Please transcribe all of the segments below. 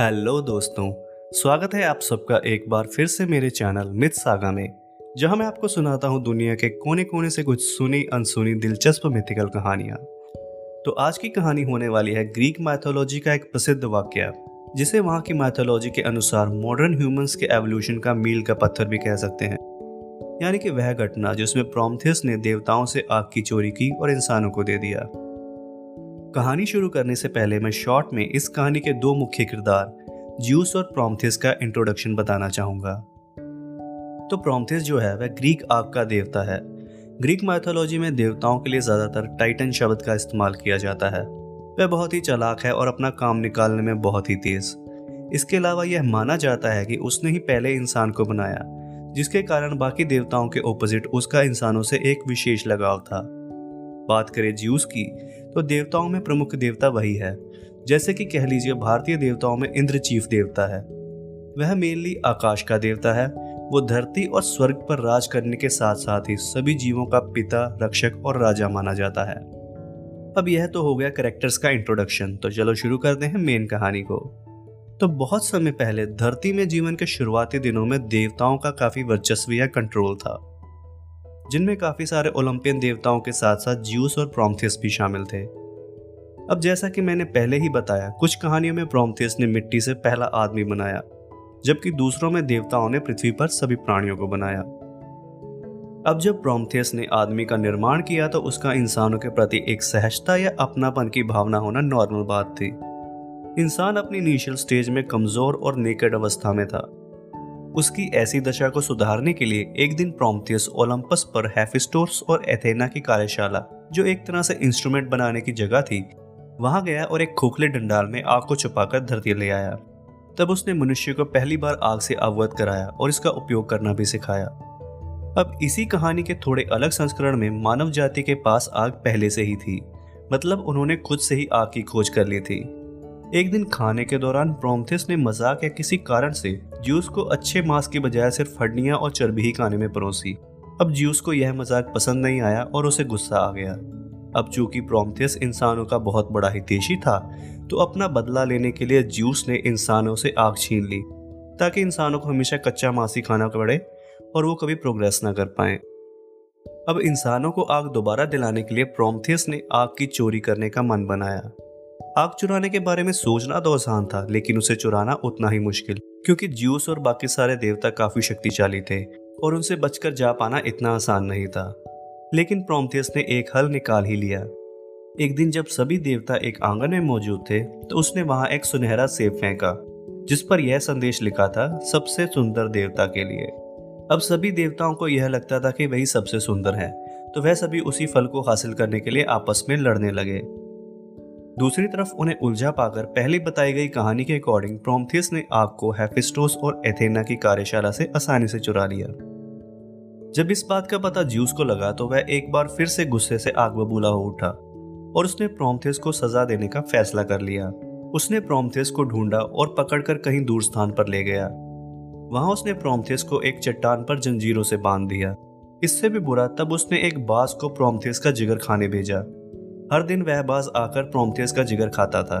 Hello दोस्तों, स्वागत है आप सबका एक बार फिर से मेरे चैनल मिथ सागा में, जहाँ मैं आपको सुनाता हूँ दुनिया के कोने कोने से कुछ सुनी, अनसुनी, दिलचस्प मिथिकल कहानियाँ। तो आज की कहानी होने वाली है ग्रीक मैथोलॉजी का एक प्रसिद्ध वाक्य, जिसे वहाँ की मैथोलॉजी के अनुसार मॉडर्न ह्यूमंस के एवोल्यूशन का मील का पत्थर भी कह सकते हैं। यानी कि वह घटना जिसमें प्रोमथियस ने देवताओं से आग की चोरी की और इंसानों को दे दिया। कहानी शुरू करने से पहले मैं शॉर्ट में इस कहानी के दो मुख्य किरदार, ज्यूस और प्रोमथिस का इंट्रोडक्शन बताना चाहूँगा। तो प्रोमथिस जो है, वह ग्रीक आग का देवता है। ग्रीक माइथोलॉजी में देवताओं के लिए ज़्यादातर टाइटन शब्द का इस्तेमाल किया जाता है। वह बहुत ही चालाक है और अपना काम निकालने में बहुत ही तेज। इसके अलावा यह माना जाता है कि उसने ही पहले इंसान को बनाया, जिसके कारण बाकी देवताओं के ओपोजिट उसका इंसानों से एक विशेष लगाव था। बात करें ज्यूस की तो देवताओं में प्रमुख देवता वही है। जैसे कि कह लीजिए भारतीय देवताओं में इंद्र चीफ देवता है। वह मेनली आकाश का देवता है। वो धरती और स्वर्ग पर राज करने के साथ साथ ही सभी जीवों का पिता, रक्षक और राजा माना जाता है। अब यह तो हो गया करेक्टर्स का इंट्रोडक्शन तो चलो शुरू करते हैं मेन कहानी को। तो बहुत समय पहले धरती में जीवन के शुरुआती दिनों में देवताओं का काफ़ी वर्चस्व या कंट्रोल था। जिनमें काफ़ी सारे ओलंपियन देवताओं के साथ साथ ज्यूस और प्रोमथियस भी शामिल थे। अब जैसा कि मैंने पहले ही बताया, कुछ कहानियों में प्रोमथियस ने मिट्टी से पहला आदमी बनाया, जबकि दूसरों में देवताओं ने पृथ्वी पर सभी प्राणियों को बनाया। अब जब प्रोमथियस ने आदमी का निर्माण किया तो उसका इंसानों के प्रति एक सहजता या अपनापन की भावना होना नॉर्मल बात थी। इंसान अपनी इनिशियल स्टेज में कमज़ोर और नेकेड अवस्था में था। उसकी ऐसी दशा को सुधारने के लिए एक दिन प्रोमथियस ओलंपस पर हेफिस्टोर्स और एथेना की कार्यशाला, जो एक तरह से इंस्ट्रूमेंट बनाने की जगह थी, वहाँ गया और एक खोखले डंडाल में आग को छुपाकर धरती ले आया। तब उसने मनुष्य को पहली बार आग से अवगत कराया और इसका उपयोग करना भी सिखाया। अब इसी कहानी के थोड़े अलग संस्करण में मानव जाति के पास आग पहले से ही थी मतलब उन्होंने खुद से ही आग की खोज कर ली थी। एक दिन खाने के दौरान प्रोमथिस ने मज़ाक या किसी कारण से ज्यूस को अच्छे मांस के बजाय सिर्फ़ हड्डियाँ और चर्बी ही खाने में परोसी। अब ज्यूस को यह मज़ाक पसंद नहीं आया और उसे गुस्सा आ गया। अब चूँकि प्रोमथियस इंसानों का बहुत बड़ा हितेशी था तो अपना बदला लेने के लिए ज्यूस ने इंसानों से आग छीन ली, ताकि इंसानों को हमेशा कच्चा मांस ही खाना पड़े और वो कभी प्रोग्रेस ना कर पाए। अब इंसानों को आग दोबारा दिलाने के लिए प्रोमथियस ने आग की चोरी करने का मन बनाया। आग चुराने के बारे में सोचना तो आसान था, लेकिन उसे चुराना उतना ही मुश्किल, क्योंकि ज्यूस और बाकी सारे देवता काफ़ी शक्तिशाली थे, और उनसे बचकर जा पाना इतना आसान नहीं था। लेकिन प्रोमथियस ने एक हल निकाल ही लिया। एक दिन जब सभी देवता एक आँगन में मौजूद थे तो उसने वहाँ एक सुनहरा सेब फेंका, जिस पर यह संदेश लिखा था, सबसे सुंदर देवता के लिए। अब सभी देवताओं को यह लगता था कि वही सबसे सुंदर है तो वह सभी उसी फल को हासिल करने के लिए आपस में लड़ने लगे। दूसरी तरफ़ उन्हें उलझा पाकर पहले बताई गई कहानी के अकॉर्डिंग प्रोमथियस ने आग को हेफिस्टोस और एथेना की कार्यशाला से आसानी से चुरा लिया। जब इस बात का पता ज्यूस को लगा तो वह एक बार फिर से गुस्से से आग बबूला हो उठा और उसने प्रोमथियस को सजा देने का फैसला कर लिया। उसने प्रोमथियस को ढूंढा और पकड़कर कहीं दूर स्थान पर ले गया। वहाँ उसने प्रोमथियस को एक चट्टान पर जंजीरों से बाँध दिया। इससे भी बुरा, तब उसने एक बास को प्रोमथियस का जिगर खाने भेजा। हर दिन वह बाज आकर प्रोमथियस का जिगर खाता था।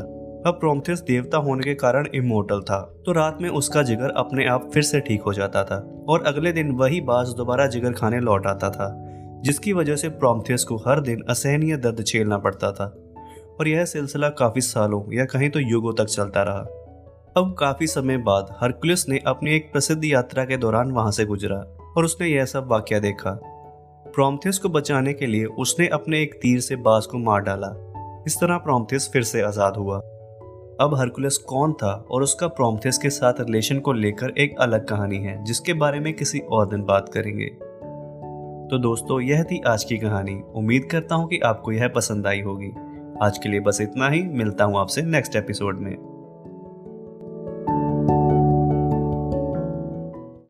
अब प्रोमथियस देवता होने के कारण इमोटल था तो रात में उसका जिगर अपने आप फिर से ठीक हो जाता था, और अगले दिन वही बाज दोबारा जिगर खाने लौट आता था, जिसकी वजह से प्रोमथियस को हर दिन असहनीय दर्द झेलना पड़ता था। और यह सिलसिला काफ़ी सालों या कहीं तो युगों तक चलता रहा। अब काफ़ी समय बाद हरकुलिस ने अपनी एक प्रसिद्ध यात्रा के दौरान वहाँ से गुजरा, और उसने यह सब वाक्य देखा। प्रोमथियस को बचाने के लिए उसने अपने एक तीर से बाज को मार डाला। इस तरह प्रोमथियस फिर से आज़ाद हुआ। अब हरकुलस कौन था और उसका प्रोमथियस के साथ रिलेशन को लेकर एक अलग कहानी है, जिसके बारे में किसी और दिन बात करेंगे। तो दोस्तों, यह थी आज की कहानी। उम्मीद करता हूँ कि आपको यह पसंद आई होगी। आज के लिए बस इतना ही। मिलता हूँ आपसे नेक्स्ट एपिसोड में।